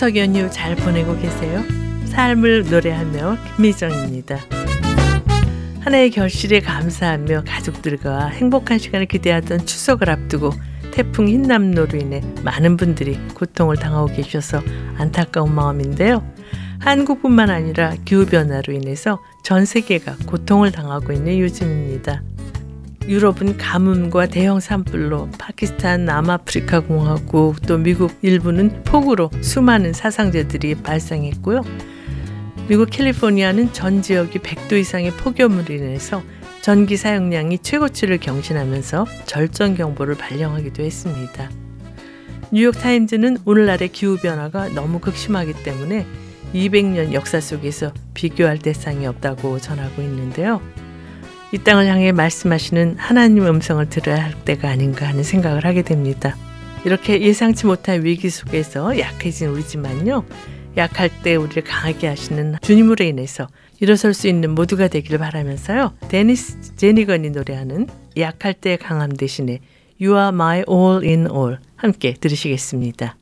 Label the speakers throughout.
Speaker 1: 추석 연휴 잘 보내고 계세요? 삶을 노래하며 김미정입니다. 하나의 결실에 감사하며 가족들과 행복한 시간을 기대하던 추석을 앞두고 태풍 흰남노로 인해 많은 분들이 고통을 당하고 계셔서 안타까운 마음인데요. 한국뿐만 아니라 기후변화로 인해서 전 세계가 고통을 당하고 있는 요즘입니다. 유럽은 가뭄과 대형 산불로 파키스탄, 남아프리카 공화국, 또 미국 일부는 폭우로 수많은 사상자들이 발생했고요. 미국 캘리포니아는 전 지역이 100도 이상의 폭염으로 인해서 전기 사용량이 최고치를 경신하면서 절전 경보를 발령하기도 했습니다. 뉴욕 타임즈는 오늘날의 기후 변화가 너무 극심하기 때문에 200년 역사 속에서 비교할 대상이 없다고 전하고 있는데요. 이 땅을 향해 말씀하시는 하나님 음성을 들어야 할 때가 아닌가 하는 생각을 하게 됩니다. 이렇게 예상치 못한 위기 속에서 약해진 우리지만요. 약할 때 우리를 강하게 하시는 주님으로 인해서 일어설 수 있는 모두가 되길 바라면서요. 데니스 제니건이 노래하는 약할 때 강함 대신에 You are my all in all 함께 들으시겠습니다.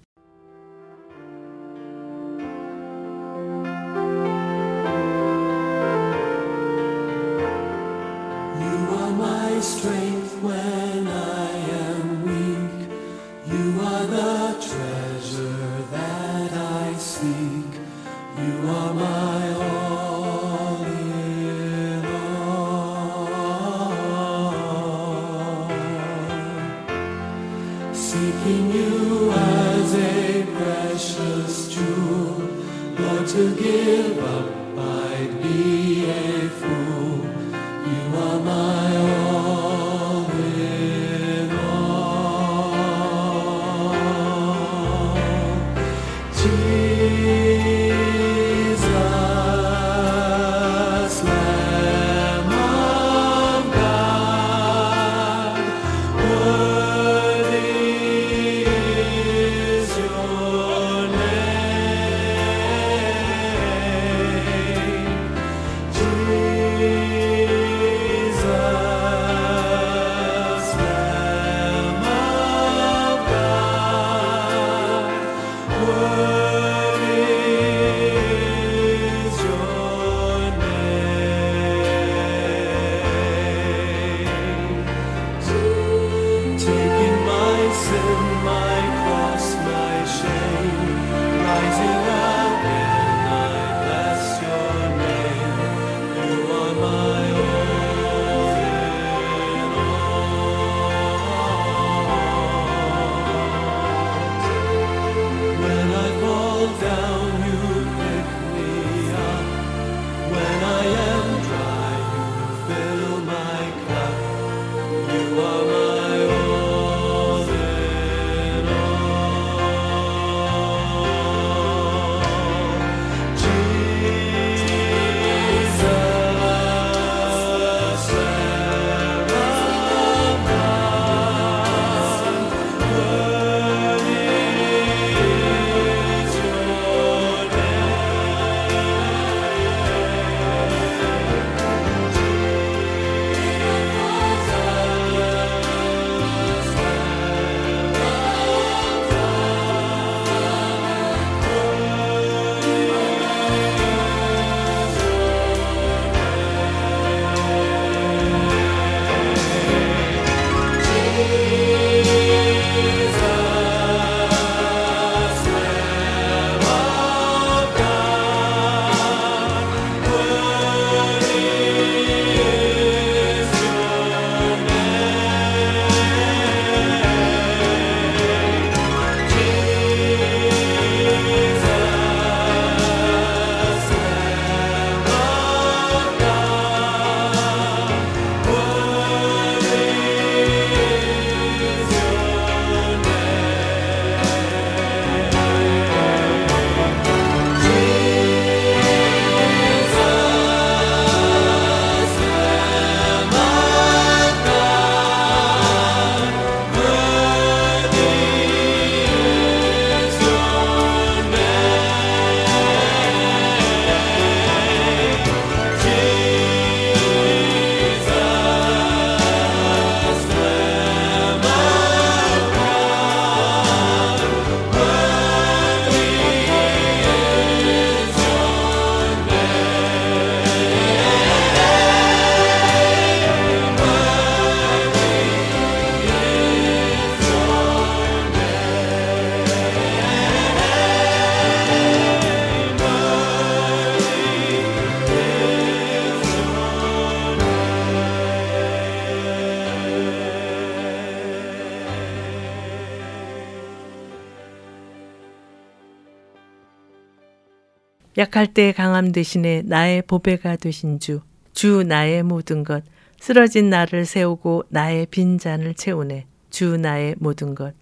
Speaker 1: 약할 때 강함 대신에 나의 보배가 되신 주, 주 나의 모든 것, 쓰러진 나를 세우고 나의 빈잔을 채우네, 주 나의 모든 것,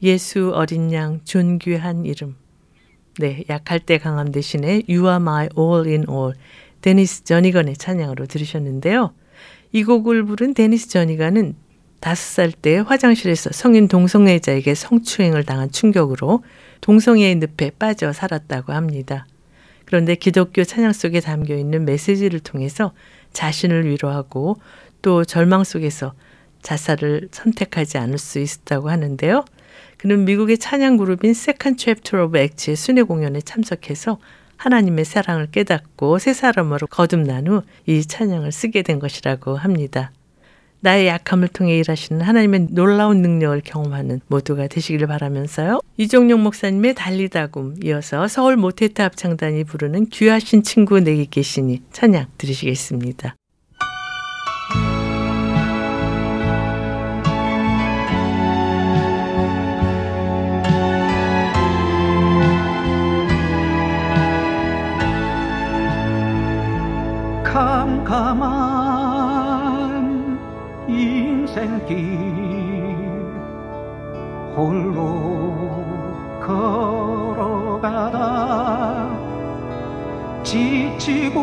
Speaker 1: 예수 어린 양 존귀한 이름. 네, 약할 때 강함 대신에 You are my all in all, 데니스 저니건의 찬양으로 들으셨는데요. 이 곡을 부른 데니스 저니건은 다섯 살 때 화장실에서 성인 동성애자에게 성추행을 당한 충격으로 동성애의 늪에 빠져 살았다고 합니다. 그런데 기독교 찬양 속에 담겨 있는 메시지를 통해서 자신을 위로하고 또 절망 속에서 자살을 선택하지 않을 수 있었다고 하는데요. 그는 미국의 찬양 그룹인 Second Chapter of Acts의 순회 공연에 참석해서 하나님의 사랑을 깨닫고 새 사람으로 거듭난 후 이 찬양을 쓰게 된 것이라고 합니다. 나의 약함을 통해 일하시는 하나님의 놀라운 능력을 경험하는 모두가 되시기를 바라면서요. 이종용 목사님의 달리다굼 이어서 서울 모테트 합창단이 부르는 귀하신 친구 내게 계시니 찬양 들으시겠습니다.
Speaker 2: 캄캄 인생길 홀로 걸어가다 지치고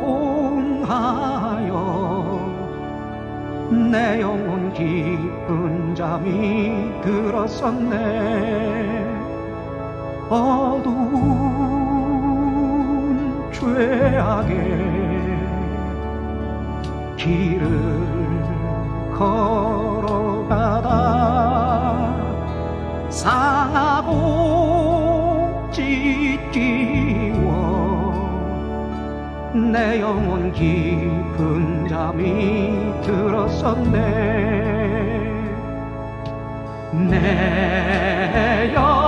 Speaker 2: 공하여 내 영혼 깊은 잠이 들었었네. 어두운 죄악의 길을 걸어가다 상하고 찢기워 내 영혼 깊은 잠이 들었었네. 내 영혼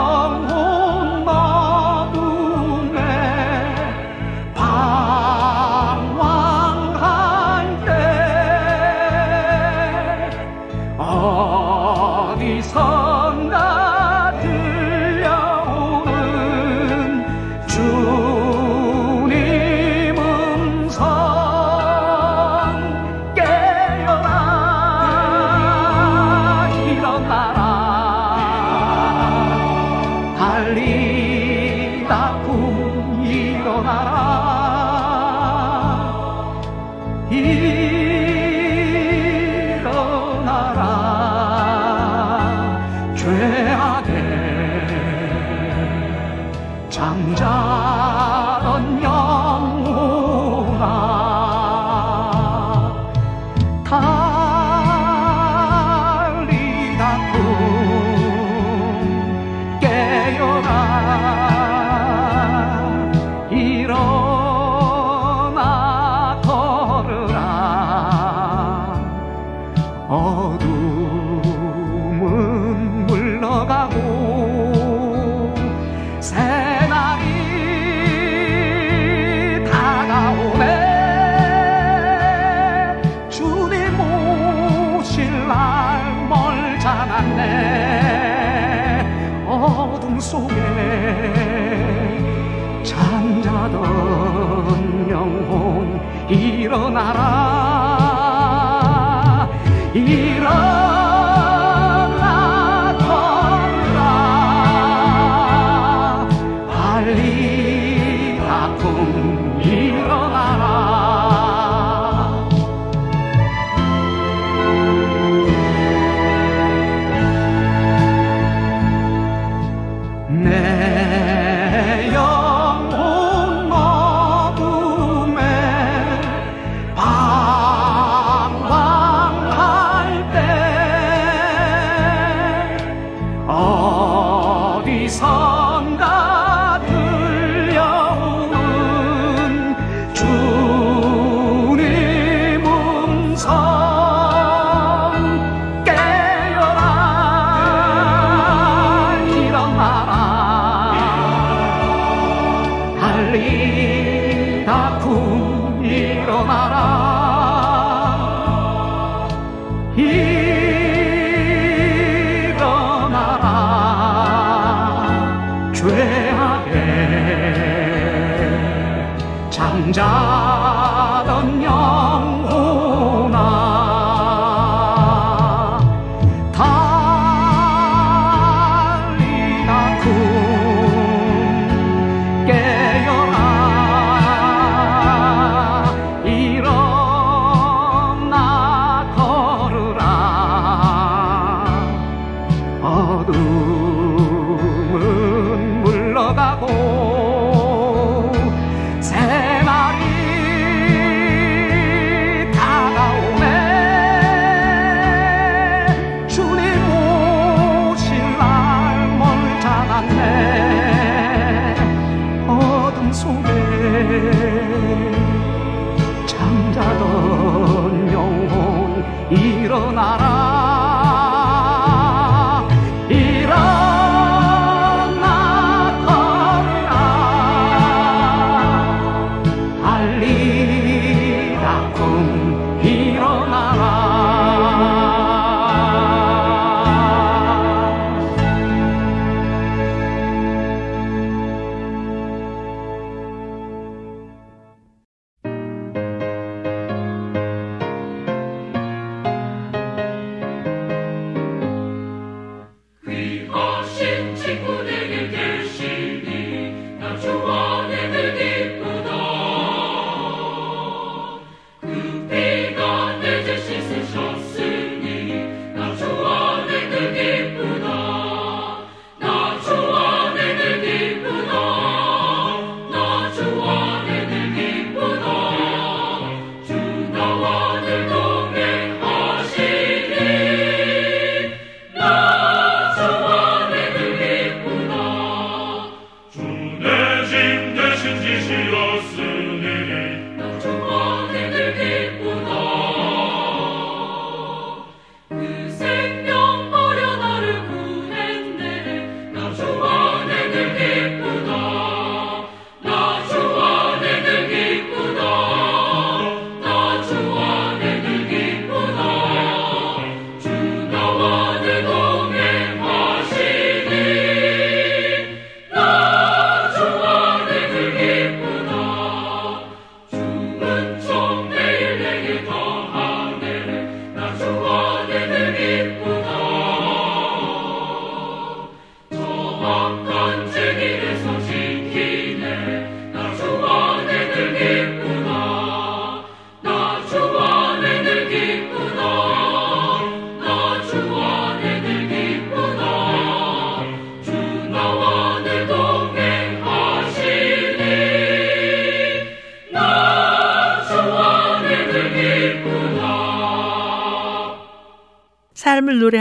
Speaker 2: 일어나라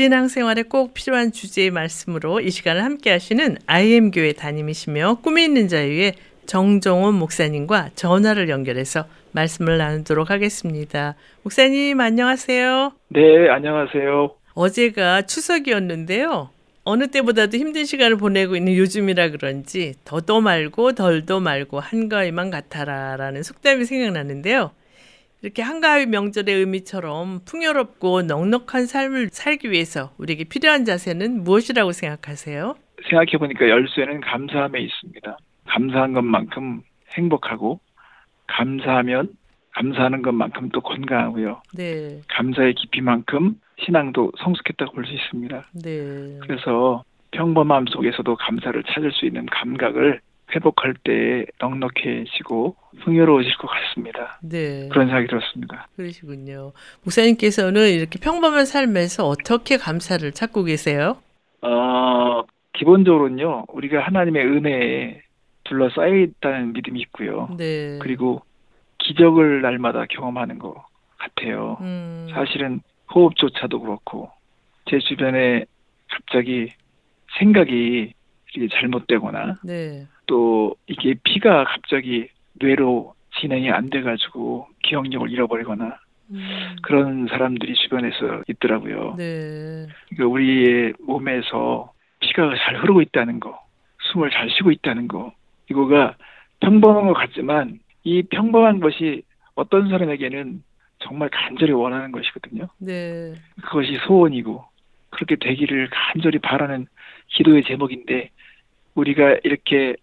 Speaker 1: 신앙생활에 꼭 필요한 주제의 말씀으로 이 시간을 함께 하시는 IM 교회 담임이시며 꿈이 있는 자유의 정정원 목사님과 전화를 연결해서 말씀을 나누도록 하겠습니다. 목사님 안녕하세요.
Speaker 3: 네, 안녕하세요.
Speaker 1: 어제가 추석이었는데요. 어느 때보다도 힘든 시간을 보내고 있는 요즘이라 그런지 더도 말고 덜도 말고 한가위만 같아라라는 속담이 생각나는데요. 이렇게 한가위 명절의 의미처럼 풍요롭고 넉넉한 삶을 살기 위해서 우리에게 필요한 자세는 무엇이라고 생각하세요?
Speaker 3: 생각해 보니까 열쇠는 감사함에 있습니다. 감사한 것만큼 행복하고 감사하면 감사하는 것만큼 또 건강하고요.
Speaker 1: 네,
Speaker 3: 감사의 깊이만큼 신앙도 성숙했다고 볼 수 있습니다.
Speaker 1: 네,
Speaker 3: 그래서 평범함 속에서도 감사를 찾을 수 있는 감각을 회복할 때 넉넉해지고 풍요로워질 것 같습니다.
Speaker 1: 네.
Speaker 3: 그런 생각이 들었습니다.
Speaker 1: 그러시군요. 목사님께서는 이렇게 평범한 삶에서 어떻게 감사를 찾고 계세요?
Speaker 3: 어, 기본적으로는요, 우리가 하나님의 은혜에 둘러싸여 있다는 믿음이 있고요.
Speaker 1: 네.
Speaker 3: 그리고 기적을 날마다 경험하는 것 같아요.
Speaker 1: 음,
Speaker 3: 사실은 호흡조차도 그렇고 제 주변에 갑자기 생각이 이렇게 잘못되거나
Speaker 1: 네,
Speaker 3: 또 이게 피가 갑자기 뇌로 진행이 안 돼가지고 기억력을 잃어버리거나
Speaker 1: 음,
Speaker 3: 그런 사람들이 주변에서 있더라고요.
Speaker 1: 네,
Speaker 3: 그러니까 우리의 몸에서 피가 잘 흐르고 있다는 거, 숨을 잘 쉬고 있다는 거, 이거가 평범한 것 같지만 이 평범한 것이 어떤 사람에게는 정말 간절히 원하는 것이거든요.
Speaker 1: 네,
Speaker 3: 그것이 소원이고 그렇게 되기를 간절히 바라는 기도의 제목인데 우리가 이렇게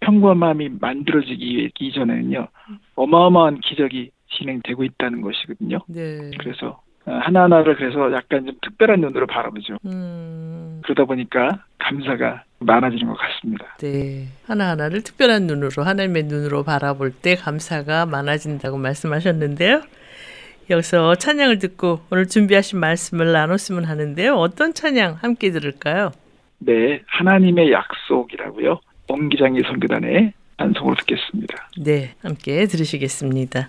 Speaker 3: 평범함이 만들어지기 이전에는요 어마어마한 기적이 진행되고 있다는 것이거든요.
Speaker 1: 네.
Speaker 3: 그래서 어, 하나하나를 그래서 약간 좀 특별한 눈으로 바라보죠.
Speaker 1: 음,
Speaker 3: 그러다 보니까 감사가 많아지는 것 같습니다.
Speaker 1: 네. 하나하나를 특별한 눈으로, 하나님의 눈으로 바라볼 때 감사가 많아진다고 말씀하셨는데요. 여기서 찬양을 듣고 오늘 준비하신 말씀을 나눴으면 하는데요. 어떤 찬양 함께 들을까요?
Speaker 3: 네, 하나님의 약속이라고요. 옹기장의 선교단의 단송으로 듣겠습니다.
Speaker 1: 네, 함께 들으시겠습니다.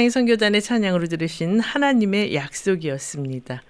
Speaker 1: 옹기장이 선교단의 찬양으로 들으신 하나님의 약속이었습니다.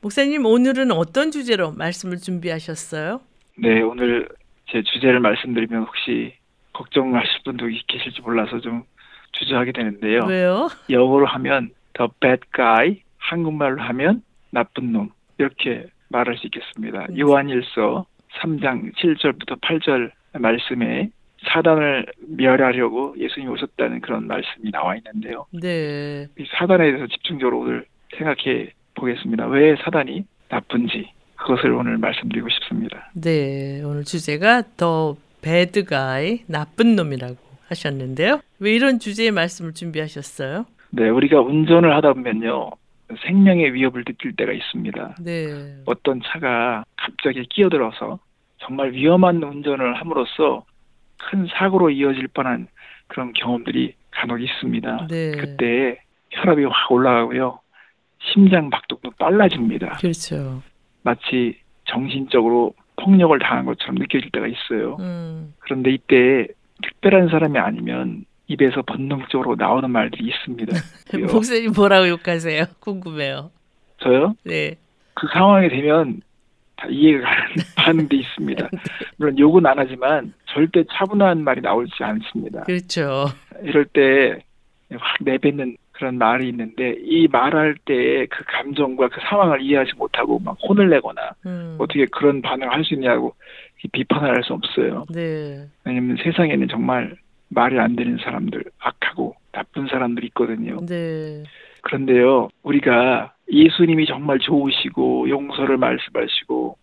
Speaker 1: 목사님 오늘은 어떤 주제로 말씀을 준비하셨어요?
Speaker 3: 네, 오늘 제 주제를 말씀드리면 혹시 걱정하실 분도 계실지 몰라서 좀 주저하게 되는데요.
Speaker 1: 왜요?
Speaker 3: 영어로 하면 the bad guy, 한국말로 하면 나쁜 놈 이렇게 말할 수 있겠습니다.
Speaker 1: 음.
Speaker 3: 요한일서 3장 7절부터 8절 말씀에 사단을 멸하려고 예수님이 오셨다는 그런 말씀이 나와 있는데요.
Speaker 1: 네.
Speaker 3: 이 사단에 대해서 집중적으로 오늘 생각해 보겠습니다. 왜 사단이 나쁜지 그것을 오늘 말씀드리고 싶습니다.
Speaker 1: 네. 오늘 주제가 더 배드 가이 나쁜 놈이라고 하셨는데요. 왜 이런 주제의 말씀을 준비하셨어요?
Speaker 3: 네, 우리가 운전을 하다 보면요. 생명의 위협을 느낄 때가 있습니다.
Speaker 1: 네.
Speaker 3: 어떤 차가 갑자기 끼어들어서 정말 위험한 운전을 함으로써 큰 사고로 이어질 뻔한 그런 경험들이 간혹 있습니다.
Speaker 1: 네.
Speaker 3: 그때 혈압이 확 올라가고요. 심장 박동도 빨라집니다.
Speaker 1: 그렇죠.
Speaker 3: 마치 정신적으로 폭력을 당한 것처럼 느껴질 때가 있어요.
Speaker 1: 음.
Speaker 3: 그런데 이때 특별한 사람이 아니면 입에서 본능적으로 나오는 말들이 있습니다.
Speaker 1: 목사님 뭐라고 욕하세요? 궁금해요.
Speaker 3: 저요?
Speaker 1: 네.
Speaker 3: 그 상황이 되면 다 이해가 가는 반응도 있습니다. 물론 욕은 안 하지만 절대 차분한 말이 나오지 않습니다.
Speaker 1: 그렇죠.
Speaker 3: 이럴 때 확 내뱉는 그런 말이 있는데 이 말할 때 그 감정과 그 상황을 이해하지 못하고 막 혼을 내거나
Speaker 1: 음.
Speaker 3: 어떻게 그런 반응을 할 수 있냐고 비판을 할 수 없어요.
Speaker 1: 네.
Speaker 3: 왜냐면 세상에는 정말 말이 안 되는 사람들, 악하고 나쁜 사람들이 있거든요.
Speaker 1: 네.
Speaker 3: 그런데요, 우리가 예수님이 정말 좋으시고 용서를 말씀하시고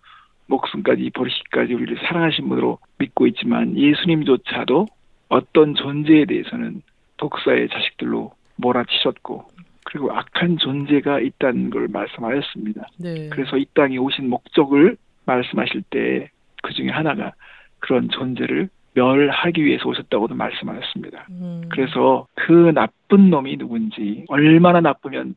Speaker 3: 목숨까지 버리시기까지 우리를 사랑하신 분으로 믿고 있지만 예수님조차도 어떤 존재에 대해서는 독사의 자식들로 몰아치셨고 그리고 악한 존재가 있다는 걸 말씀하였습니다.
Speaker 1: 네.
Speaker 3: 그래서 이 땅에 오신 목적을 말씀하실 때 그 중에 하나가 그런 존재를 멸하기 위해서 오셨다고도 말씀하셨습니다.
Speaker 1: 음.
Speaker 3: 그래서 그 나쁜 놈이 누군지 얼마나 나쁘면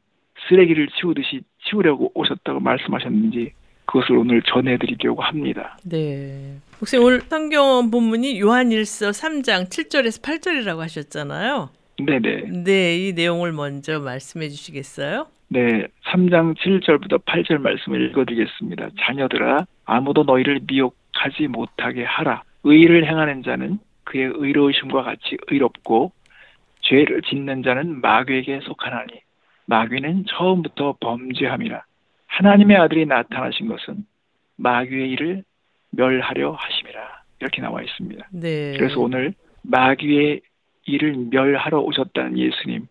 Speaker 3: 쓰레기를 치우듯이 치우려고 오셨다고 말씀하셨는지 그것을 오늘 전해드리려고 합니다.
Speaker 1: 네. 혹시 오늘 성경 본문이 요한일서 3장 7절에서 8절이라고 하셨잖아요.
Speaker 3: 네네.
Speaker 1: 네, 이 내용을 먼저 말씀해 주시겠어요?
Speaker 3: 네, 3장 7절부터 8절 말씀을 읽어드리겠습니다. 자녀들아, 아무도 너희를 미혹하지 못하게 하라. 의를 행하는 자는 그의 의로우심과 같이 의롭고 죄를 짓는 자는 마귀에게 속하나니 마귀는 처음부터 범죄함이라. 하나님의 아들이 나타나신 것은 마귀의 일을 멸하려 하심이라. 이렇게 나와 있습니다.
Speaker 1: 네.
Speaker 3: 그래서 오늘 마귀의 일을 멸하러 오셨다는 예수님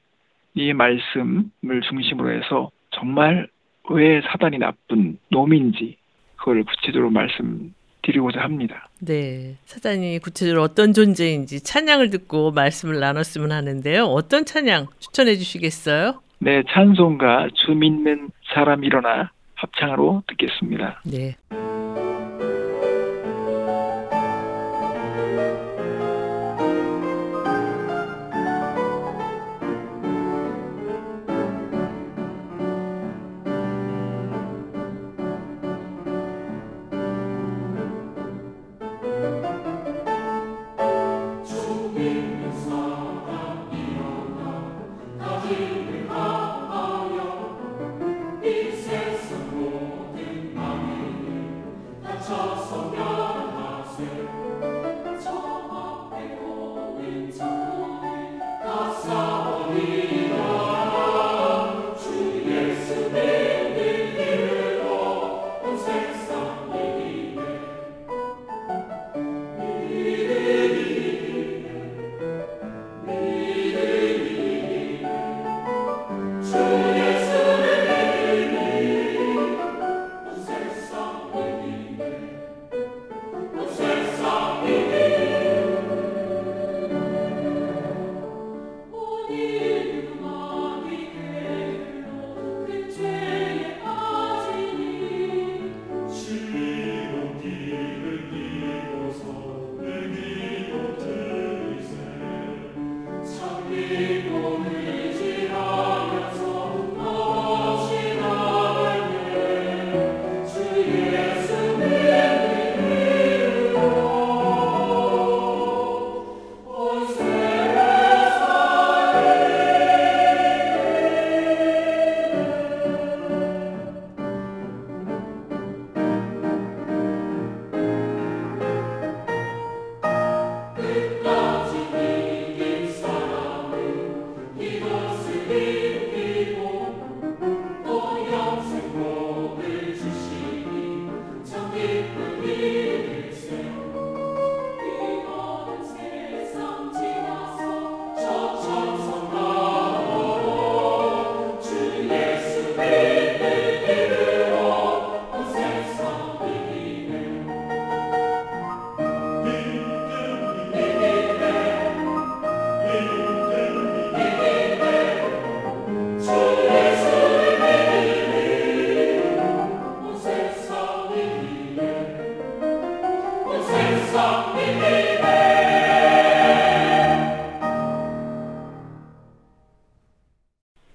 Speaker 3: 이 말씀을 중심으로 해서 정말 왜 사단이 나쁜 놈인지 그걸 구체적으로 말씀드리고자 합니다.
Speaker 1: 네. 사단이 구체적으로 어떤 존재인지 찬양을 듣고 말씀을 나눴으면 하는데요. 어떤 찬양 추천해 주시겠어요?
Speaker 3: 네, 찬송가 주 믿는 사람 일어나 합창으로 듣겠습니다.
Speaker 1: 네.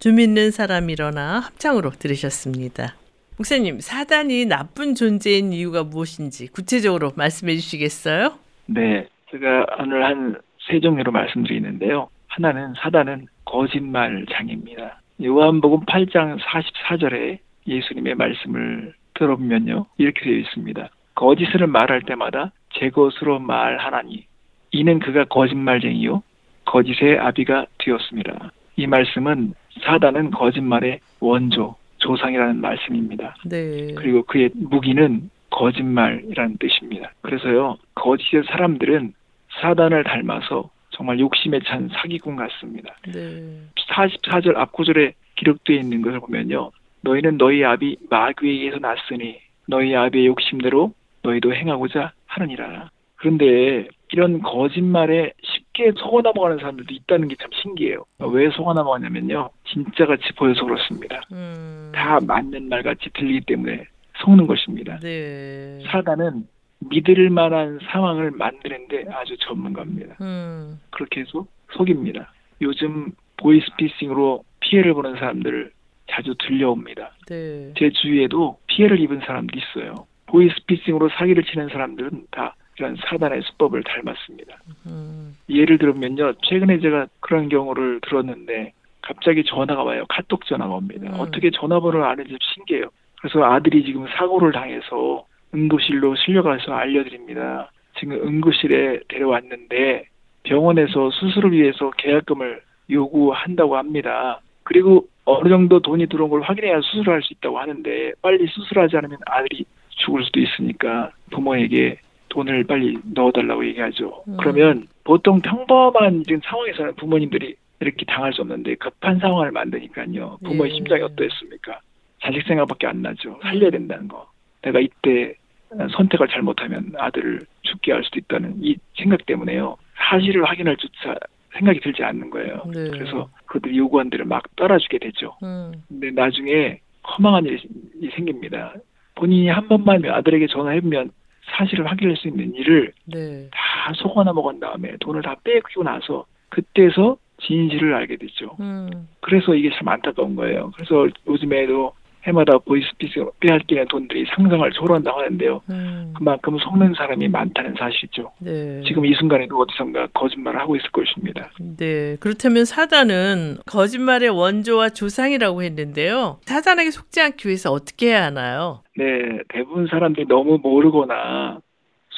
Speaker 1: 주 믿는 사람 일어나 합창으로 들으셨습니다. 목사님, 사단이 나쁜 존재인 이유가 무엇인지 구체적으로 말씀해 주시겠어요?
Speaker 3: 네, 제가 오늘 한 세 종류로 말씀드리는데요. 하나는 사단은 거짓말장입니다. 요한복음 8장 44절에 예수님의 말씀을 들어보면요. 이렇게 되어 있습니다. 거짓을 말할 때마다 제 것으로 말하나니 이는 그가 거짓말쟁이요 거짓의 아비가 되었습니다. 이 말씀은 사단은 거짓말의 원조, 조상이라는 말씀입니다.
Speaker 1: 네.
Speaker 3: 그리고 그의 무기는 거짓말이라는 뜻입니다. 그래서요, 거짓의 사람들은 사단을 닮아서 정말 욕심에 찬 사기꾼 같습니다.
Speaker 1: 네.
Speaker 3: 44절 앞구절에 기록되어 있는 것을 보면요. 너희는 너희 아비 마귀에게서 났으니 너희 아비의 욕심대로 너희도 행하고자 하느니라. 그런데 이런 거짓말에 쉽게 속아 넘어가는 사람들도 있다는 게 참 신기해요. 왜 속아 넘어가냐면요. 진짜같이 보여서 그렇습니다.
Speaker 1: 음.
Speaker 3: 다 맞는 말 같이 들리기 때문에 속는 것입니다.
Speaker 1: 네.
Speaker 3: 사단은 믿을 만한 상황을 만드는데 아주 전문가입니다.
Speaker 1: 음.
Speaker 3: 그렇게 해서 속입니다. 요즘 보이스피싱으로 피해를 보는 사람들을 자주 들려옵니다.
Speaker 1: 네.
Speaker 3: 제 주위에도 피해를 입은 사람들이 있어요. 보이스피싱으로 사기를 치는 사람들은 다 이런 사단의 수법을 닮았습니다.
Speaker 1: 음.
Speaker 3: 예를 들면요. 최근에 제가 그런 경우를 들었는데 갑자기 전화가 와요. 카톡 전화가 옵니다.
Speaker 1: 음.
Speaker 3: 어떻게 전화번호를 아는지 신기해요. 그래서 아들이 지금 사고를 당해서 응급실로 실려가서 알려드립니다. 지금 응급실에 데려왔는데 병원에서 수술을 위해서 계약금을 요구한다고 합니다. 그리고 어느 정도 돈이 들어온 걸 확인해야 수술을 할 수 있다고 하는데 빨리 수술하지 않으면 아들이 죽을 수도 있으니까 부모에게 돈을 빨리 넣어달라고 얘기하죠.
Speaker 1: 음.
Speaker 3: 그러면 보통 평범한 지금 상황에서는 부모님들이 이렇게 당할 수 없는데 급한 상황을 만드니까요. 부모의
Speaker 1: 예.
Speaker 3: 심장이 어떠했습니까? 자식 생각밖에 안 나죠. 살려야 된다는 거. 내가 이때 선택을 잘못하면 아들을 죽게 할 수도 있다는 이 생각 때문에요. 사실을 확인할 조차 생각이 들지 않는 거예요.
Speaker 1: 네.
Speaker 3: 그래서 그들이 요구한 대로 막 따라주게 되죠.
Speaker 1: 음.
Speaker 3: 근데 나중에 허망한 일이 생깁니다. 본인이 한 번만 아들에게 전화해보면 사실을 확인할 수 있는 일을
Speaker 1: 네.
Speaker 3: 다 속아 넘어간 다음에 돈을 다 빼앗기고 나서 그때서 진실을 알게 되죠.
Speaker 1: 음.
Speaker 3: 그래서 이게 참 안타까운 거예요. 그래서 요즘에도 해마다 보이스피싱 빼앗기는 돈들이 상상을 초월한다고 하는데요.
Speaker 1: 음.
Speaker 3: 그만큼 속는 사람이 많다는 사실이죠.
Speaker 1: 네.
Speaker 3: 지금 이 순간에도 어디선가 거짓말을 하고 있을 것입니다.
Speaker 1: 네. 그렇다면 사단은 거짓말의 원조와 조상이라고 했는데요. 사단에게 속지 않기 위해서 어떻게 해야 하나요?
Speaker 3: 네, 대부분 사람들이 너무 모르거나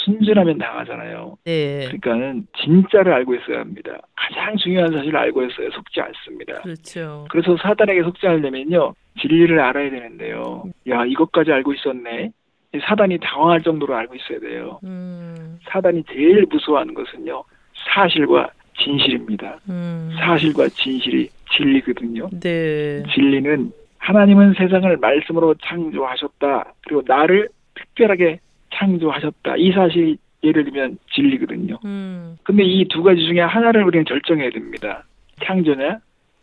Speaker 3: 순진하면 당하잖아요.
Speaker 1: 네.
Speaker 3: 그러니까는 진짜를 알고 있어야 합니다. 가장 중요한 사실을 알고 있어야 속지 않습니다.
Speaker 1: 그렇죠.
Speaker 3: 그래서 사단에게 속지 않으려면요 진리를 알아야 되는데요. 야 이것까지 알고 있었네. 이 사단이 당황할 정도로 알고 있어야 돼요.
Speaker 1: 음.
Speaker 3: 사단이 제일 무서워하는 것은요 사실과 진실입니다.
Speaker 1: 음.
Speaker 3: 사실과 진실이 진리거든요.
Speaker 1: 네.
Speaker 3: 진리는 하나님은 세상을 말씀으로 창조하셨다. 그리고 나를 특별하게 창조하셨다. 이 사실이 예를 들면 진리거든요.
Speaker 1: 음.
Speaker 3: 근데 이 두 가지 중에 하나를 우리는 결정해야 됩니다. 창조냐,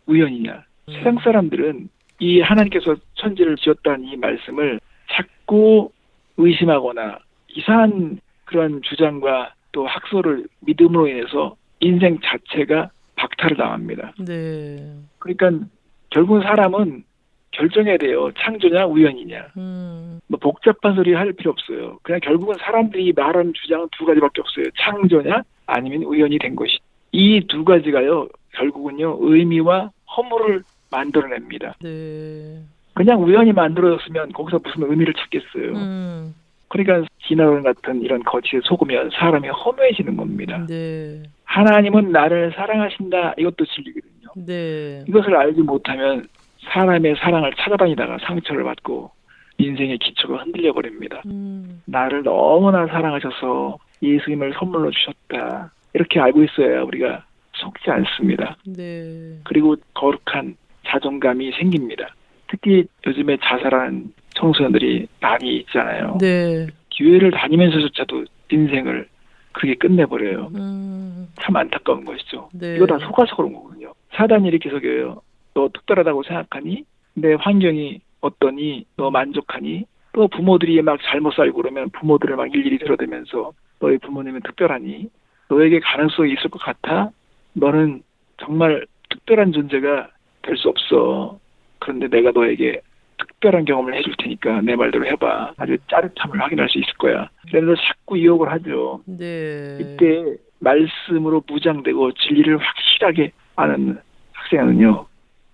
Speaker 3: 우연이냐.
Speaker 1: 음.
Speaker 3: 세상 사람들은 이 하나님께서 천지를 지었다는 이 말씀을 자꾸 의심하거나 이상한 그런 주장과 또 학설을 믿음으로 인해서 인생 자체가 박탈을 당합니다.
Speaker 1: 네.
Speaker 3: 그러니까 결국은 사람은 결정해야 돼요. 창조냐, 우연이냐.
Speaker 1: 음.
Speaker 3: 뭐 복잡한 소리 할 필요 없어요. 그냥 결국은 사람들이 말하는 주장은 두 가지밖에 없어요. 창조냐 아니면 우연이 된 것이. 이 두 가지가요. 결국은요. 의미와 허물을 만들어냅니다.
Speaker 1: 네.
Speaker 3: 그냥 우연히 만들어졌으면 거기서 무슨 의미를 찾겠어요.
Speaker 1: 음.
Speaker 3: 그러니까 진화론 같은 이런 거치에 속으면 사람이 허무해지는 겁니다.
Speaker 1: 네.
Speaker 3: 하나님은 나를 사랑하신다. 이것도 진리거든요.
Speaker 1: 네.
Speaker 3: 이것을 알지 못하면 사람의 사랑을 찾아다니다가 상처를 받고 인생의 기초가 흔들려 버립니다.
Speaker 1: 음.
Speaker 3: 나를 너무나 사랑하셔서 예수님을 선물로 주셨다. 이렇게 알고 있어야 우리가 속지 않습니다.
Speaker 1: 네.
Speaker 3: 그리고 거룩한 자존감이 생깁니다. 특히 요즘에 자살하는 청소년들이 많이 있잖아요.
Speaker 1: 네.
Speaker 3: 기회를 다니면서조차도 인생을 그렇게 끝내버려요.
Speaker 1: 음.
Speaker 3: 참 안타까운 것이죠.
Speaker 1: 네.
Speaker 3: 이거 다 속아서 그런 거거든요. 사단이 이렇게 속여요. 너 특별하다고 생각하니? 내 환경이 어떠니? 너 만족하니? 또 부모들이 막 잘못 살고 그러면 부모들을 막 일일이 들어대면서 너희 부모님은 특별하니? 너에게 가능성이 있을 것 같아? 너는 정말 특별한 존재가 될 수 없어. 그런데 내가 너에게 특별한 경험을 해줄 테니까 내 말대로 해봐. 아주 짜릿함을 확인할 수 있을 거야. 그래서 자꾸 유혹을 하죠.
Speaker 4: 네.
Speaker 3: 이때 말씀으로 무장되고 진리를 확실하게 아는 학생은요.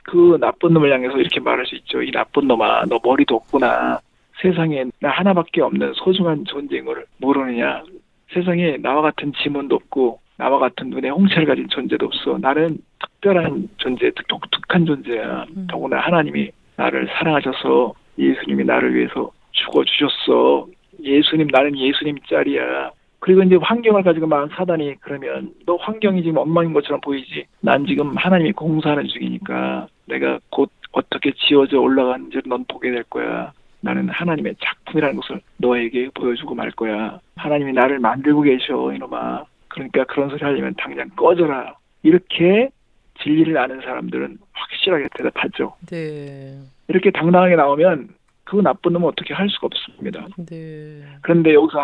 Speaker 3: 그 나쁜 놈을 향해서 이렇게 말할 수 있죠. 이 나쁜 놈아, 너 머리도 없구나. 세상에 나 하나밖에 없는 소중한 존재인 걸 모르느냐. 세상에 나와 같은 지문도 없고 나와 같은 눈에 홍채를 가진 존재도 없어. 나는 특별한 존재, 특- 독특한 존재야.
Speaker 4: 음.
Speaker 3: 더구나 하나님이 나를 사랑하셔서 예수님이 나를 위해서 죽어주셨어. 예수님, 나는 예수님 짤이야. 그리고 이제 환경을 가지고 막 사단이 그러면 너 환경이 지금 엉망인 것처럼 보이지. 난 지금 하나님이 공사하는 중이니까 내가 곧 어떻게 지어져 올라가는지를 넌 보게 될 거야. 나는 하나님의 작품이라는 것을 너에게 보여주고 말 거야. 하나님이 나를 만들고 계셔, 이놈아. 그러니까 그런 소리 하려면 당장 꺼져라. 이렇게 진리를 아는 사람들은 확실하게 대답하죠.
Speaker 4: 네.
Speaker 3: 이렇게 당당하게 나오면 그 나쁜 놈은 어떻게 할 수가 없습니다.
Speaker 4: 네.
Speaker 3: 그런데 여기서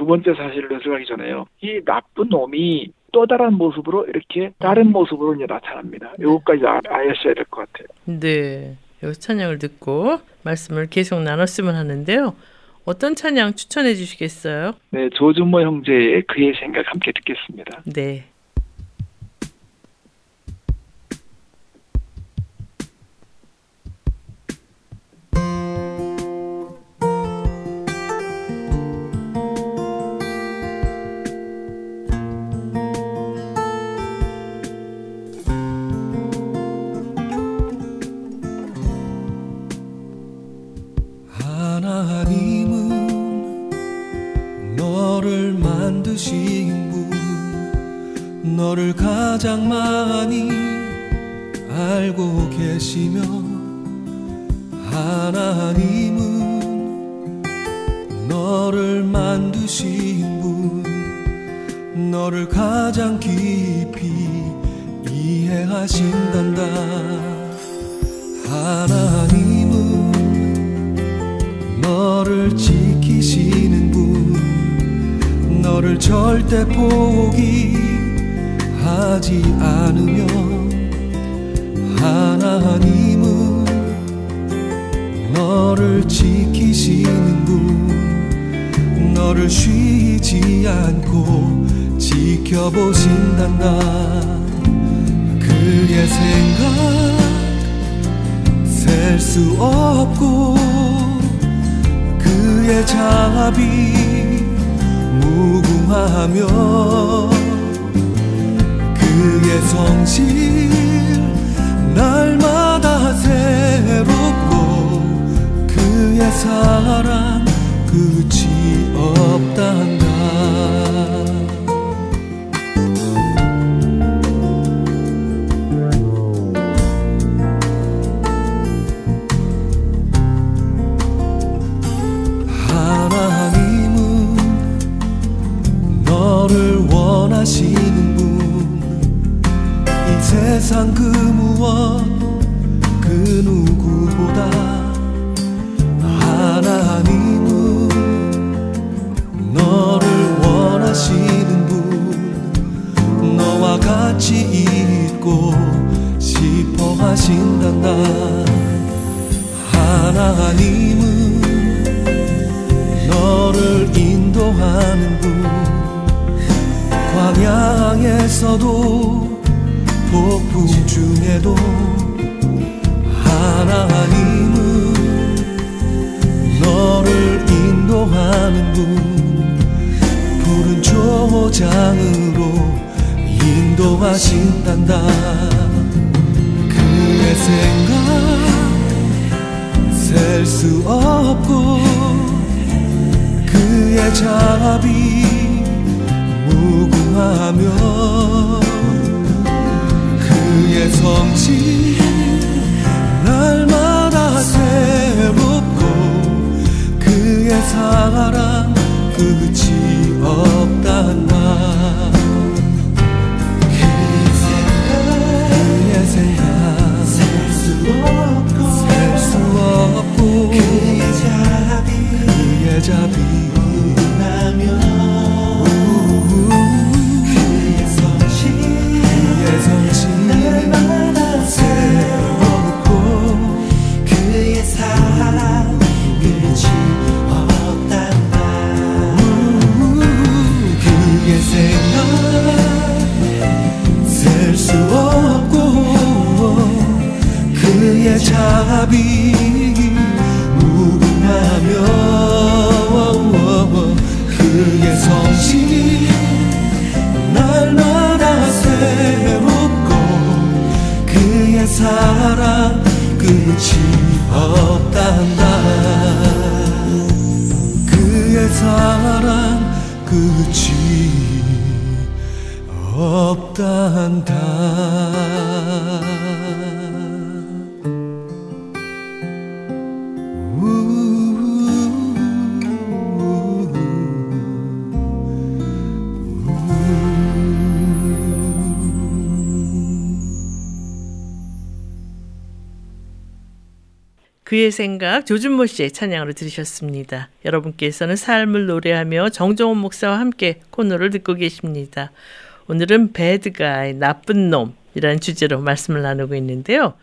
Speaker 3: 두 번째 사실을 들어가기 전에요. 이 나쁜 놈이 또 다른 모습으로 이렇게 다른 모습으로 이제 나타납니다. 요거까지 아- 아셔야 될 것 같아요.
Speaker 4: 네. 여기서 찬양을 듣고 말씀을 계속 나눴으면 하는데요. 어떤 찬양 추천해 주시겠어요?
Speaker 3: 네, 조준모 형제의 그의 생각 함께 듣겠습니다.
Speaker 4: 네.
Speaker 5: 수 없고 그의 자비 무궁하며 그의 성신이 날마다 새롭고 그의 사랑 끝이 없단다. 그의 사랑 끝이 없다 한다
Speaker 1: 그의 생각 조준모 씨의 찬양으로 들으셨습니다. 여러분께서는 삶을 노래하며 정종원 목사와 함께 코너를 듣고 계십니다. 오늘은 배드가이 나쁜 놈이라는 주제로 말씀을 나누고 있는데요.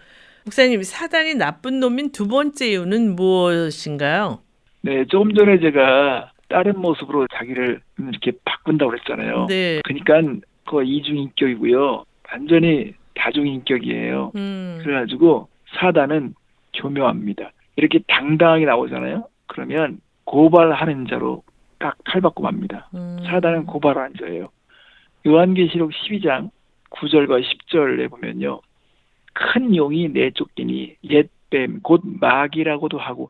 Speaker 1: 목사님 사단이 나쁜 놈인 두 번째 이유는 무엇인가요?
Speaker 3: 네, 조금 전에 제가 다른 모습으로 자기를 이렇게 바꾼다고 그랬잖아요.
Speaker 1: 네.
Speaker 3: 그러니까 그 이중인격이고요. 완전히 다중인격이에요.
Speaker 1: 음.
Speaker 3: 그래가지고 사단은 교묘합니다. 이렇게 당당하게 나오잖아요. 그러면 고발하는 자로 딱 칼받고 맙니다.
Speaker 1: 음.
Speaker 3: 사단은 고발하는 자예요. 요한계시록 12장 9절과 10절에 보면요. 큰 용이 내쫓기니 옛뱀 곧 마귀라고도 하고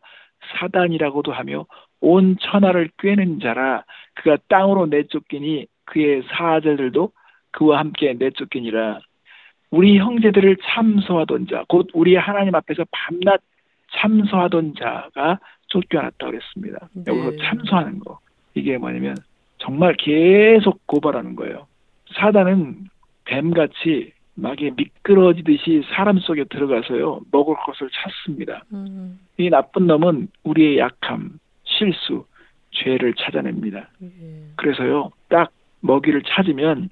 Speaker 3: 사단이라고도 하며 온 천하를 꿰는 자라 그가 땅으로 내쫓기니 그의 사자들도 그와 함께 내쫓기니라 우리 형제들을 참소하던 자, 곧 우리 하나님 앞에서 밤낮 참소하던 자가 쫓겨났다 그랬습니다.
Speaker 1: 네.
Speaker 3: 여기서 참소하는 거. 이게 뭐냐면 정말 계속 고발하는 거예요. 사단은 뱀같이 막에 미끄러지듯이 사람 속에 들어가서요, 먹을 것을 찾습니다.
Speaker 1: 음.
Speaker 3: 이 나쁜 놈은 우리의 약함, 실수, 죄를 찾아냅니다.
Speaker 1: 예.
Speaker 3: 그래서요, 딱 먹이를 찾으면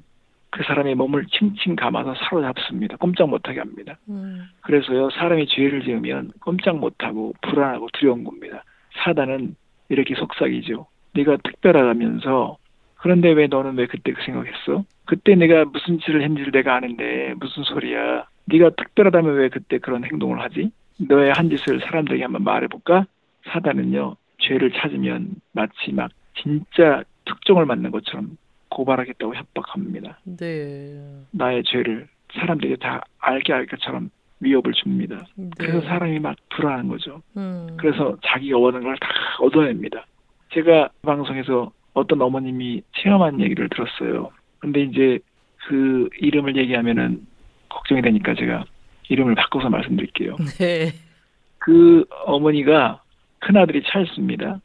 Speaker 3: 그 사람의 몸을 칭칭 감아서 사로잡습니다. 꼼짝 못하게 합니다.
Speaker 1: 음.
Speaker 3: 그래서요, 사람이 죄를 지으면 꼼짝 못하고 불안하고 두려운 겁니다. 사단은 이렇게 속삭이죠. 네가 특별하다면서 그런데 왜 너는 왜 그때 그 생각했어? 그때 내가 무슨 짓을 했는지를 내가 아는데 무슨 소리야? 네가 특별하다면 왜 그때 그런 행동을 하지? 너의 한 짓을 사람들에게 한번 말해볼까? 사단은요, 죄를 찾으면 마치 막 진짜 특종을 맞는 것처럼 고발하겠다고 협박합니다.
Speaker 1: 네.
Speaker 3: 나의 죄를 사람들에게 다 알게 할 것처럼 위협을 줍니다.
Speaker 1: 네.
Speaker 3: 그래서 사람이 막 불안한 거죠.
Speaker 1: 음.
Speaker 3: 그래서 자기가 원하는 걸 다 얻어냅니다. 제가 방송에서 어떤 어머님이 체험한 얘기를 들었어요. 근데 이제 그 이름을 얘기하면은 걱정이 되니까 제가 이름을 바꿔서 말씀드릴게요.
Speaker 1: 네.
Speaker 3: 그 어머니가 큰아들이 찰스입니다.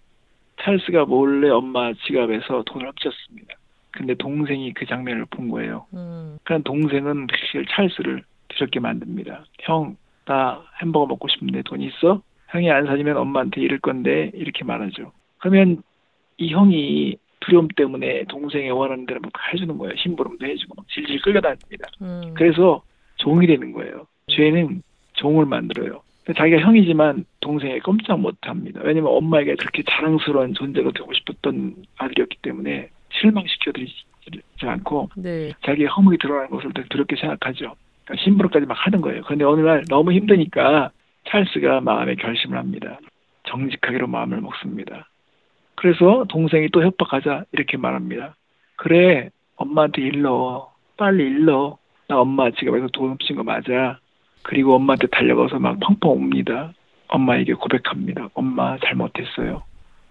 Speaker 3: 찰스가 몰래 엄마 지갑에서 돈을 훔쳤습니다. 근데 동생이 그 장면을 본 거예요.
Speaker 1: 음.
Speaker 3: 그런 동생은 사실 찰스를 두렵게 만듭니다. 형, 나 햄버거 먹고 싶은데 돈 있어? 형이 안 사주면 엄마한테 이럴 건데 이렇게 말하죠. 그러면 이 형이 두려움 때문에 동생이 원하는 대로 막 해주는 거예요. 심부름도 해주고 막 질질 끌려다닙니다.
Speaker 1: 음.
Speaker 3: 그래서 종이 되는 거예요. 죄는 종을 만들어요. 자기가 형이지만 동생이 꼼짝 못합니다. 왜냐면 엄마에게 그렇게 자랑스러운 존재가 되고 싶었던 아들이었기 때문에 실망시켜드리지 않고
Speaker 1: 네.
Speaker 3: 자기의 허물이 드러나는 것을 되게 두렵게 생각하죠. 그러니까 심부름까지 막 하는 거예요. 그런데 어느 날 너무 힘드니까 찰스가 마음에 결심을 합니다. 정직하기로 마음을 먹습니다. 그래서 동생이 또 협박하자 이렇게 말합니다. 그래 엄마한테 일러 빨리 일러 나 엄마 지갑에서 돈 훔친 거 맞아. 그리고 엄마한테 달려가서 막 펑펑 웁니다. 엄마에게 고백합니다. 엄마 잘못했어요.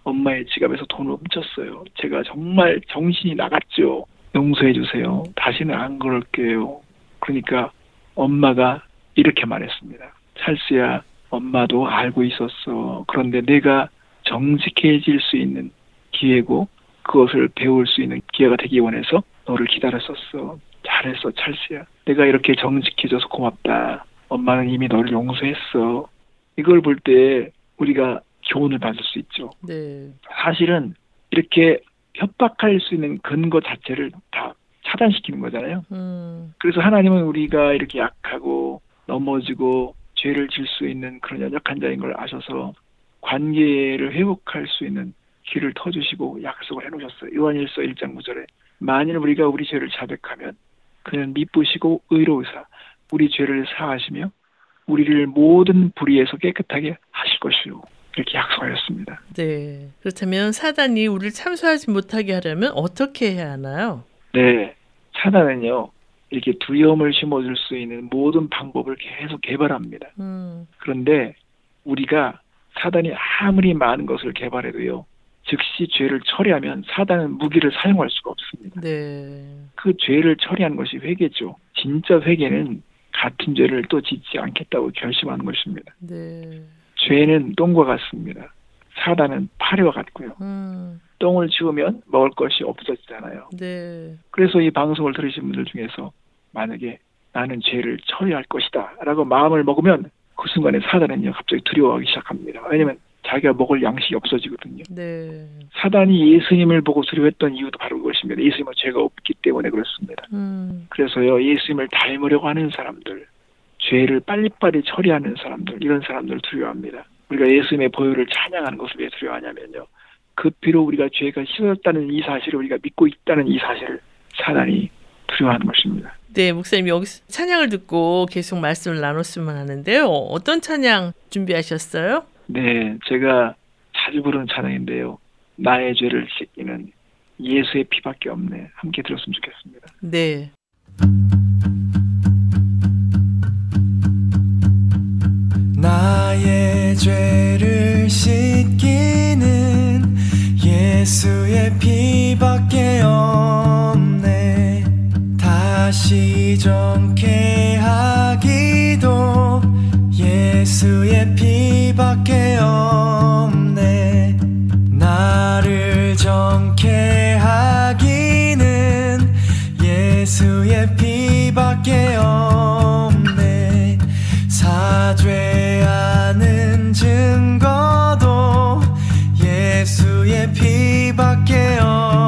Speaker 3: 엄마의 지갑에서 돈을 훔쳤어요. 제가 정말 정신이 나갔죠. 용서해 주세요. 다시는 안 그럴게요. 그러니까 엄마가 이렇게 말했습니다. 찰스야, 엄마도 알고 있었어. 그런데 내가 정직해질 수 있는 기회고 그것을 배울 수 있는 기회가 되기 원해서 너를 기다렸었어. 잘했어, 찰스야. 내가 이렇게 정직해져서 고맙다. 엄마는 이미 너를 용서했어. 이걸 볼 때 우리가 교훈을 받을 수 있죠.
Speaker 1: 네.
Speaker 3: 사실은 이렇게 협박할 수 있는 근거 자체를 다 차단시키는 거잖아요.
Speaker 1: 음.
Speaker 3: 그래서 하나님은 우리가 이렇게 약하고 넘어지고 죄를 질 수 있는 그런 연약한 자인 걸 아셔서 관계를 회복할 수 있는 길을 터주시고 약속을 해놓으셨어요. 요한일서 1장 9절에 만일 우리가 우리 죄를 자백하면 그는 미쁘시고 의로우사 우리 죄를 사하시며 우리를 모든 불의에서 깨끗하게 하실 것이요. 이렇게 약속하였습니다.
Speaker 1: 네. 그렇다면 사단이 우리를 참소하지 못하게 하려면 어떻게 해야 하나요?
Speaker 3: 네. 사단은요. 이렇게 두려움을 심어줄 수 있는 모든 방법을 계속 개발합니다.
Speaker 1: 음.
Speaker 3: 그런데 우리가 사단이 아무리 많은 것을 개발해도요. 즉시 죄를 처리하면 사단은 무기를 사용할 수가 없습니다.
Speaker 1: 네.
Speaker 3: 그 죄를 처리하는 것이 회개죠. 진짜 회개는 같은 죄를 또 짓지 않겠다고 결심하는 것입니다.
Speaker 1: 네.
Speaker 3: 죄는 똥과 같습니다. 사단은 파리와 같고요.
Speaker 1: 음.
Speaker 3: 똥을 치우면 먹을 것이 없어지잖아요.
Speaker 1: 네.
Speaker 3: 그래서 이 방송을 들으신 분들 중에서 만약에 나는 죄를 처리할 것이다 라고 마음을 먹으면 그 순간에 사단은요 갑자기 두려워하기 시작합니다. 왜냐면 자기가 먹을 양식이 없어지거든요.
Speaker 1: 네.
Speaker 3: 사단이 예수님을 보고 두려워했던 이유도 바로 그것입니다. 예수님은 죄가 없기 때문에 그렇습니다.
Speaker 1: 음.
Speaker 3: 그래서요 예수님을 닮으려고 하는 사람들, 죄를 빨리빨리 처리하는 사람들 이런 사람들을 두려워합니다. 우리가 예수님의 보혈을 찬양하는 것을 왜 두려워하냐면요. 그 피로 우리가 죄가 씻어졌다는 이 사실을 우리가 믿고 있다는 이 사실을 사단이 두려워하는 것입니다.
Speaker 1: 네, 목사님 여기서 찬양을 듣고 계속 말씀을 나눴으면 하는데요. 어떤 찬양 준비하셨어요?
Speaker 3: 네, 제가 자주 부르는 찬양인데요. 나의 죄를 씻기는 예수의 피밖에 없네. 함께 들었으면 좋겠습니다.
Speaker 1: 네.
Speaker 6: 나의 죄를 씻기는 예수의 피밖에 없네 다시 정케 하기도 예수의 피밖에 없네. 나를 정케 하기는 예수의 피밖에 없네. 사죄하는 증거도 예수의 피밖에 없네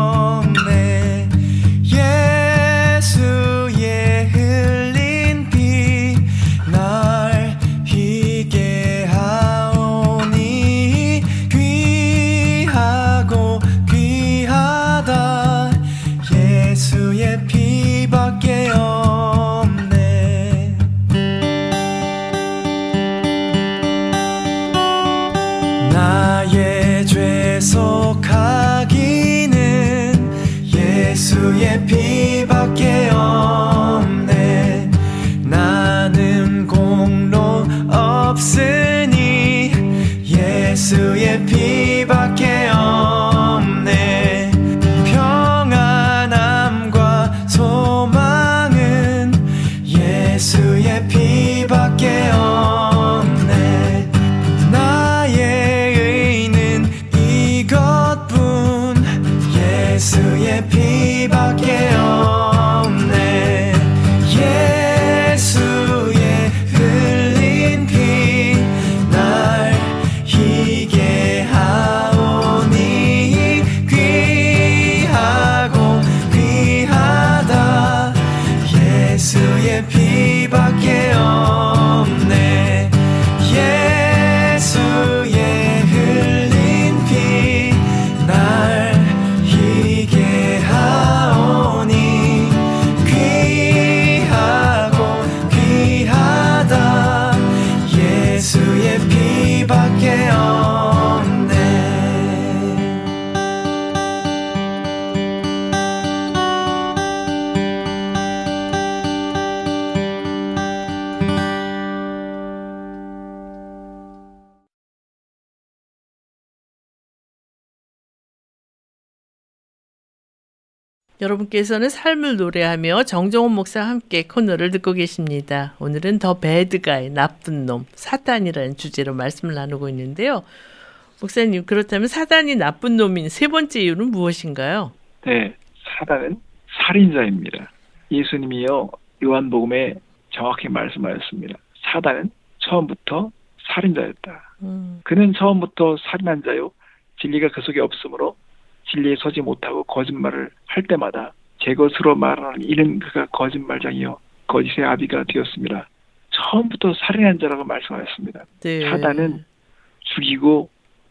Speaker 1: 여러분께서는 삶을 노래하며 정정원 목사와 함께 코너를 듣고 계십니다. 오늘은 더 배드가이 나쁜 놈 사탄이라는 주제로 말씀을 나누고 있는데요. 목사님 그렇다면 사단이 나쁜 놈인 세 번째 이유는 무엇인가요?
Speaker 3: 네, 사단은 살인자입니다. 예수님이요 요한복음에 정확히 말씀하셨습니다. 사단은 처음부터 살인자였다.
Speaker 1: 음,
Speaker 3: 그는 처음부터 살인한 자요 진리가 그 속에 없으므로 진리에 서지 못하고 거짓말을 할 때마다 제 것으로 말하는 이는 그가 거짓말장이요 거짓의 아비가 되었습니다. 처음부터 살인한 자라고 말씀하셨습니다.
Speaker 1: 네.
Speaker 3: 사단은 죽이고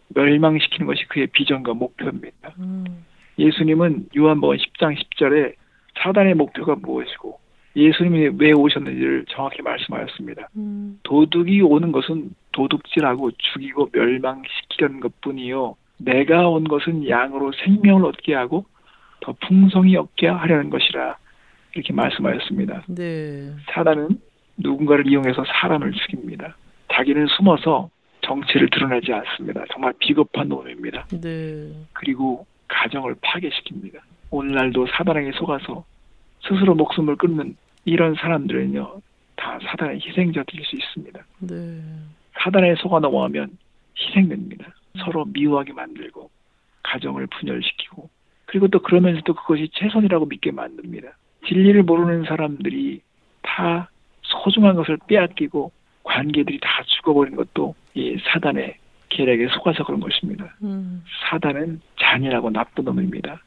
Speaker 3: 멸망시키는 것이 그의 비전과 목표입니다.
Speaker 1: 음,
Speaker 3: 예수님은 요한복음 10장 10절에 사단의 목표가 무엇이고 예수님이 왜 오셨는지를 정확히 말씀하였습니다.
Speaker 1: 음,
Speaker 3: 도둑이 오는 것은 도둑질하고 죽이고 멸망시키려는 것뿐이요. 내가 온 것은 양으로 생명을 얻게 하고 더 풍성히 얻게 하려는 것이라 이렇게 말씀하였습니다.
Speaker 1: 네.
Speaker 3: 사단은 누군가를 이용해서 사람을 죽입니다. 자기는 숨어서 정체를 드러내지 않습니다. 정말 비겁한 놈입니다.
Speaker 1: 네.
Speaker 3: 그리고 가정을 파괴시킵니다. 오늘날도 사단에게 속아서 스스로 목숨을 끊는 이런 사람들은요, 다 사단의 희생자들일 수 있습니다.
Speaker 1: 네.
Speaker 3: 사단에 속아 넘어가면 희생됩니다. 서로 미워하게 만들고, 가정을 분열시키고, 그리고 또 그러면서도 그것이 최선이라고 믿게 만듭니다. 진리를 모르는 사람들이 다 소중한 것을 빼앗기고 관계들이 다 죽어버린 것도 이 사단의 계략에 속아서 그런 것입니다.
Speaker 1: 음.
Speaker 3: 사단은 잔인하고 나쁜 놈입니다.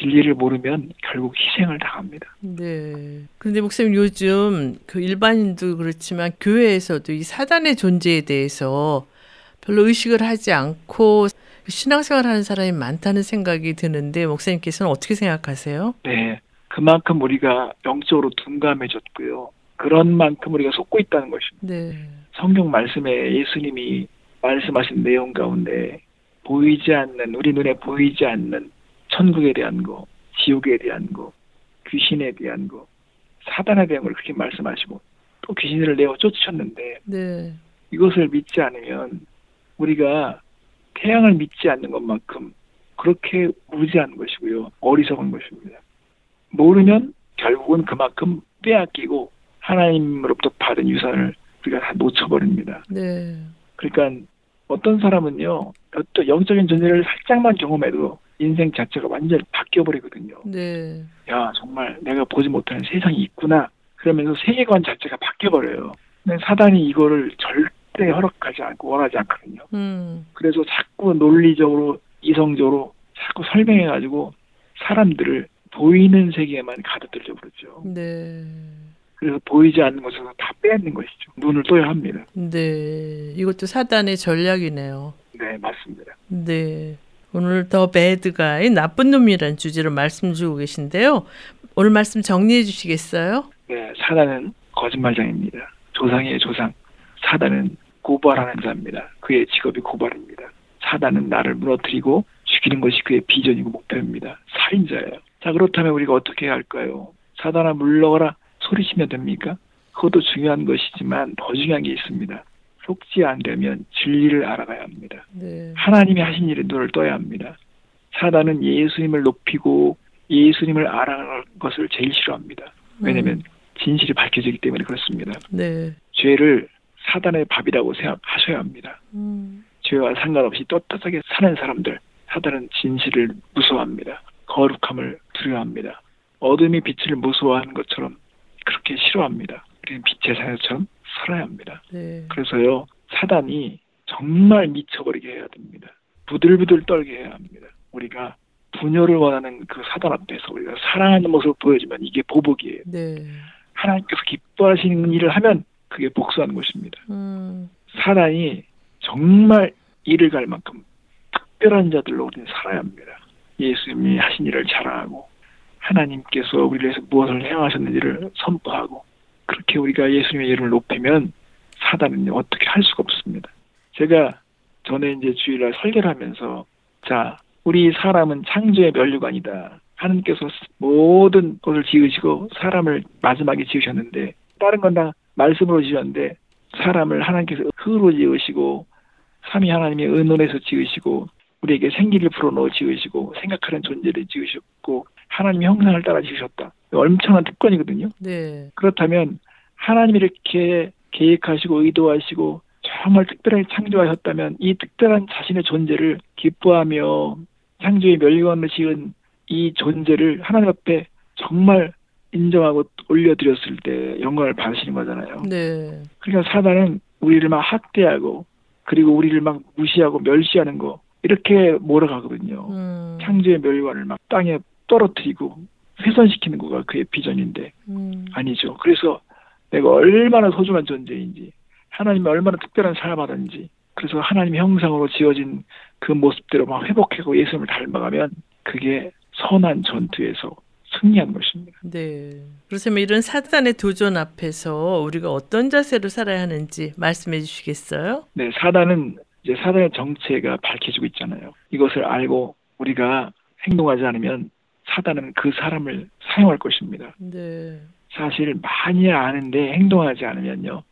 Speaker 3: 진리를 모르면 결국 희생을 당합니다.
Speaker 1: 네. 근데 목사님 요즘 그 일반인도 그렇지만 교회에서도 이 사단의 존재에 대해서 별로 의식을 하지 않고 신앙생활 하는 사람이 많다는 생각이 드는데 목사님께서는 어떻게 생각하세요?
Speaker 3: 네. 그만큼 우리가 영적으로 둔감해졌고요. 그런 만큼 우리가 속고 있다는 것입니다.
Speaker 1: 네.
Speaker 3: 성경 말씀에 예수님이 말씀하신 내용 가운데 보이지 않는 우리 눈에 보이지 않는 천국에 대한 거, 지옥에 대한 거, 귀신에 대한 거, 사단에 대한 걸 그렇게 말씀하시고 또 귀신을 내어 쫓으셨는데
Speaker 1: 네.
Speaker 3: 이것을 믿지 않으면 우리가 태양을 믿지 않는 것만큼 그렇게 무지한 것이고요. 어리석은 것입니다. 모르면 결국은 그만큼 빼앗기고 하나님으로부터 받은 유산을 우리가 다 놓쳐버립니다.
Speaker 1: 네.
Speaker 3: 그러니까 어떤 사람은요, 어떤 영적인 존재를 살짝만 경험해도 인생 자체가 완전히 바뀌어버리거든요.
Speaker 1: 네.
Speaker 3: 야, 정말 내가 보지 못하는 세상이 있구나. 그러면서 세계관 자체가 바뀌어버려요. 사단이 이거를 절 대 허락하지 않고 원하지 않거든요.
Speaker 1: 음.
Speaker 3: 그래서 자꾸 논리적으로, 이성적으로 자꾸 설명해가지고 사람들을 보이는 세계에만 가둬들려 그러죠.
Speaker 1: 네.
Speaker 3: 그래서 보이지 않는 것에서 다 빼앗는 것이죠. 눈을 떠야 합니다.
Speaker 1: 네. 이것도 사단의 전략이네요.
Speaker 3: 네, 맞습니다.
Speaker 1: 네. 오늘 더 배드가의 나쁜 놈이란 주제로 말씀 주고 계신데요. 오늘 말씀 정리해 주시겠어요?
Speaker 3: 네, 사단은 거짓말장입니다. 조상의 조상. 사단은 고발하는 자입니다. 그의 직업이 고발입니다. 사단은 나를 무너뜨리고 죽이는 것이 그의 비전이고 목표입니다. 살인자예요. 자, 그렇다면 우리가 어떻게 해야 할까요? 사단아 물러가라 소리치면 됩니까? 그것도 중요한 것이지만 더 중요한 게 있습니다. 속지 않으려면 진리를 알아가야 합니다.
Speaker 1: 네.
Speaker 3: 하나님이 하신 일에 눈을 떠야 합니다. 사단은 예수님을 높이고 예수님을 알아가는 것을 제일 싫어합니다. 왜냐하면 진실이 밝혀지기 때문에 그렇습니다.
Speaker 1: 네.
Speaker 3: 죄를 사단의 밥이라고 생각하셔야 합니다.
Speaker 1: 음.
Speaker 3: 죄와 상관없이 떳떳하게 사는 사람들, 사단은 진실을 무서워합니다. 거룩함을 두려워합니다. 어둠이 빛을 무서워하는 것처럼 그렇게 싫어합니다. 우리는 빛의 사자처럼 살아야 합니다.
Speaker 1: 네.
Speaker 3: 그래서요, 사단이 정말 미쳐버리게 해야 됩니다. 부들부들 떨게 해야 합니다. 우리가 분열을 원하는 그 사단 앞에서 우리가 사랑하는 모습을 보여주면 이게 보복이에요.
Speaker 1: 네.
Speaker 3: 하나님께서 기뻐하시는 일을 하면 그게 복수하는 것입니다.
Speaker 1: 음.
Speaker 3: 사단이 정말 이를 갈 만큼 특별한 자들로 우리는 살아야 합니다. 예수님이 하신 일을 자랑하고 하나님께서 우리를 위해서 무엇을 행하셨는지를 선포하고 그렇게 우리가 예수님의 이름을 높이면 사단은 어떻게 할 수가 없습니다. 제가 전에 이제 주일날 설교를 하면서 자 우리 사람은 창조의 면류관이다. 하나님께서 모든 것을 지으시고 사람을 마지막에 지으셨는데 다른 건 다 말씀으로 지었는데 사람을 하나님께서 흙으로 지으시고 삼위 하나님의 은원에서 지으시고 우리에게 생기를 불어넣어 지으시고 생각하는 존재를 지으셨고 하나님의 형상을 따라 지으셨다. 엄청난 특권이거든요.
Speaker 1: 네.
Speaker 3: 그렇다면 하나님이 이렇게 계획하시고 의도하시고 정말 특별하게 창조하셨다면 이 특별한 자신의 존재를 기뻐하며 창조의 멸관을 지은 이 존재를 하나님 앞에 정말 인정하고 올려드렸을 때 영광을 받으시는 거잖아요.
Speaker 1: 네.
Speaker 3: 그러니까 사단은 우리를 막 학대하고 그리고 우리를 막 무시하고 멸시하는 거 이렇게 몰아가거든요.
Speaker 1: 음.
Speaker 3: 창조의 멸관을 막 땅에 떨어뜨리고 훼손시키는 거가 그의 비전인데
Speaker 1: 음.
Speaker 3: 아니죠. 그래서 내가 얼마나 소중한 존재인지 하나님이 얼마나 특별한 사람하든지 그래서 하나님의 형상으로 지어진 그 모습대로 막 회복하고 예수님을 닮아가면 그게 선한 전투에서 승리한 것입니다.
Speaker 1: 네. 그렇다면 이런 사단의 도전 앞에서 우리가 어떤 자세로 살아야 하는지 말씀해 주시겠어요?
Speaker 3: 네, 사단은 이제 사단의 정체가 밝혀지고 있잖아요. 이것을 알고 우리가 행동하지 않으면 사단은 그 사람을 사용할 것입니다.
Speaker 1: 네.
Speaker 3: 사실 많이 아는데 행동하지 않으면요.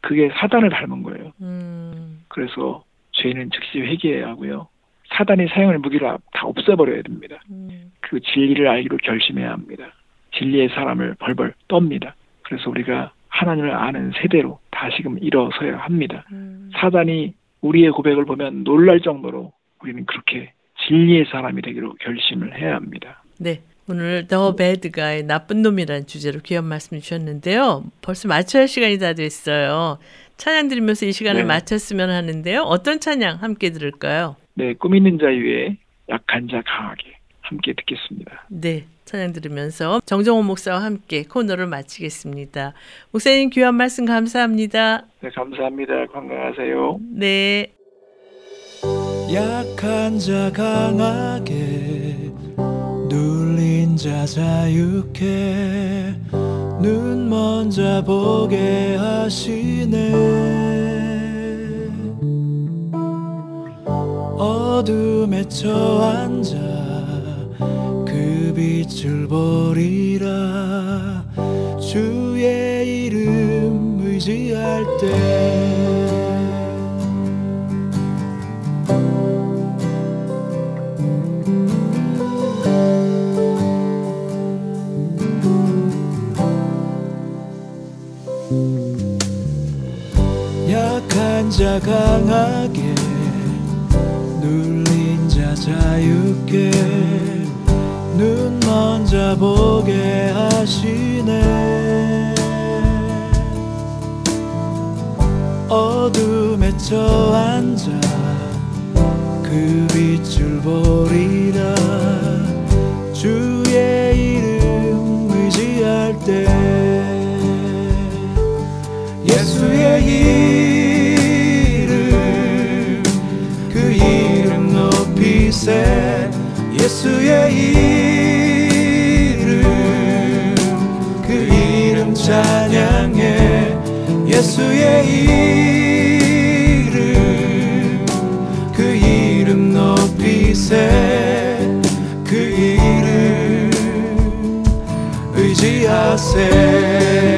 Speaker 3: 그게 사단을 닮은 거예요.
Speaker 1: 음.
Speaker 3: 그래서 죄는 즉시 회개해야 하고요. 사단이 사용할 무기를 다 없애버려야 됩니다.
Speaker 1: 음.
Speaker 3: 그 진리를 알기로 결심해야 합니다. 진리의 사람을 벌벌 떱니다. 그래서 우리가 하나님을 아는 세대로 다시금 일어서야 합니다.
Speaker 1: 음.
Speaker 3: 사단이 우리의 고백을 보면 놀랄 정도로 우리는 그렇게 진리의 사람이 되기로 결심을 해야 합니다.
Speaker 1: 네. 오늘 더 배드가의 나쁜 놈이라는 주제로 귀한 말씀 주셨는데요. 벌써 마쳐야 할 시간이 다 됐어요. 찬양 들으면서 이 시간을
Speaker 3: 네.
Speaker 1: 마쳤으면 하는데요. 어떤 찬양 함께 들을까요?
Speaker 3: 네, 꿈 있는 자유의 약한 자 강하게 함께 듣겠습니다.
Speaker 1: 네, 찬양 들으면서 정정호 목사와 함께 코너를 마치겠습니다. 목사님 귀한 말씀 감사합니다.
Speaker 3: 네, 감사합니다. 건강하세요.
Speaker 1: 네.
Speaker 6: 약한 자 강하게 눌린 자 자유케 눈 먼저 보게 하시네 어둠에 자그 빛을 보리라. 주의 이름 의지할 때 약한 자 강하게 눌린 자 자유케 눈 먼저 보게 하시네. 어둠에 처한 자그 빛을 보리 예수의 이름 그 이름 찬양해. 예수의 이름 그 이름 높이세 그 이름 의지하세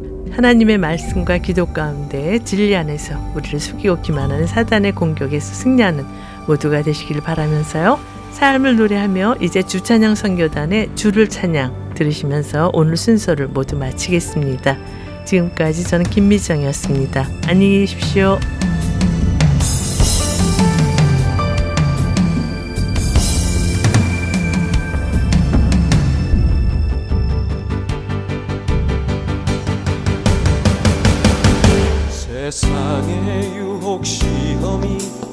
Speaker 1: 하나님의 말씀과 기도 가운데 진리 안에서 우리를 숙이고 기만하는 사단의 공격에서 승리하는 모두가 되시길 바라면서요. 삶을 노래하며 이제 주찬양 선교단의 주를 찬양 들으시면서 오늘 순서를 모두 마치겠습니다. 지금까지 저는 김미정이었습니다. 안녕히 계십시오.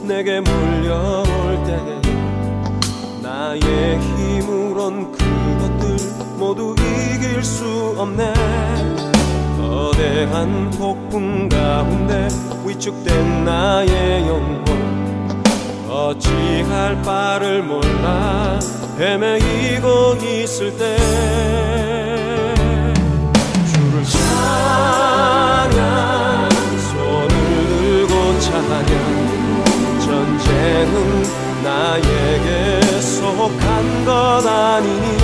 Speaker 7: 내게 몰려올 때 나의 힘으론 그것들 모두 이길 수 없네. 거대한 폭풍 가운데 위축된 나의 영혼. 어찌할 바를 몰라. 헤매이고 있을 때 주를 찬양 전쟁은 나에게 속한 것 아니니.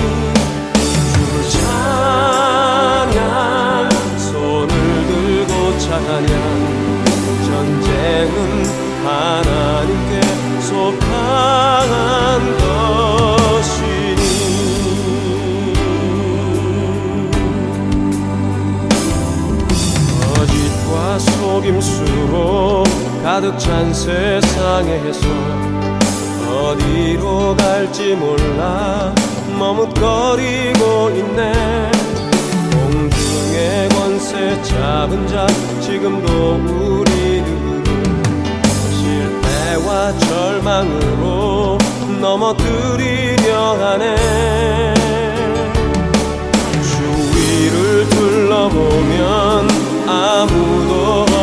Speaker 7: 주를 찬양 손을 들고 찬양. 전쟁은 하나님께 속한 것이니. 거짓과 속임수로 가득 찬 세상에서 어디로 갈지 몰라. 머뭇거리고 있네. 공중의 권세 잡은 자 지금도 우리를 실패와 절망으로 넘어뜨리려 하네. 주위를 둘러보면 아무도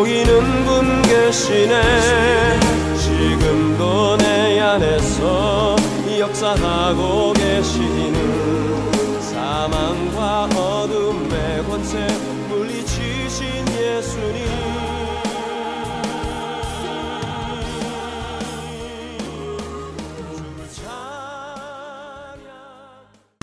Speaker 7: 보이는 분 계시네. 지금도 내 안에서 역사하고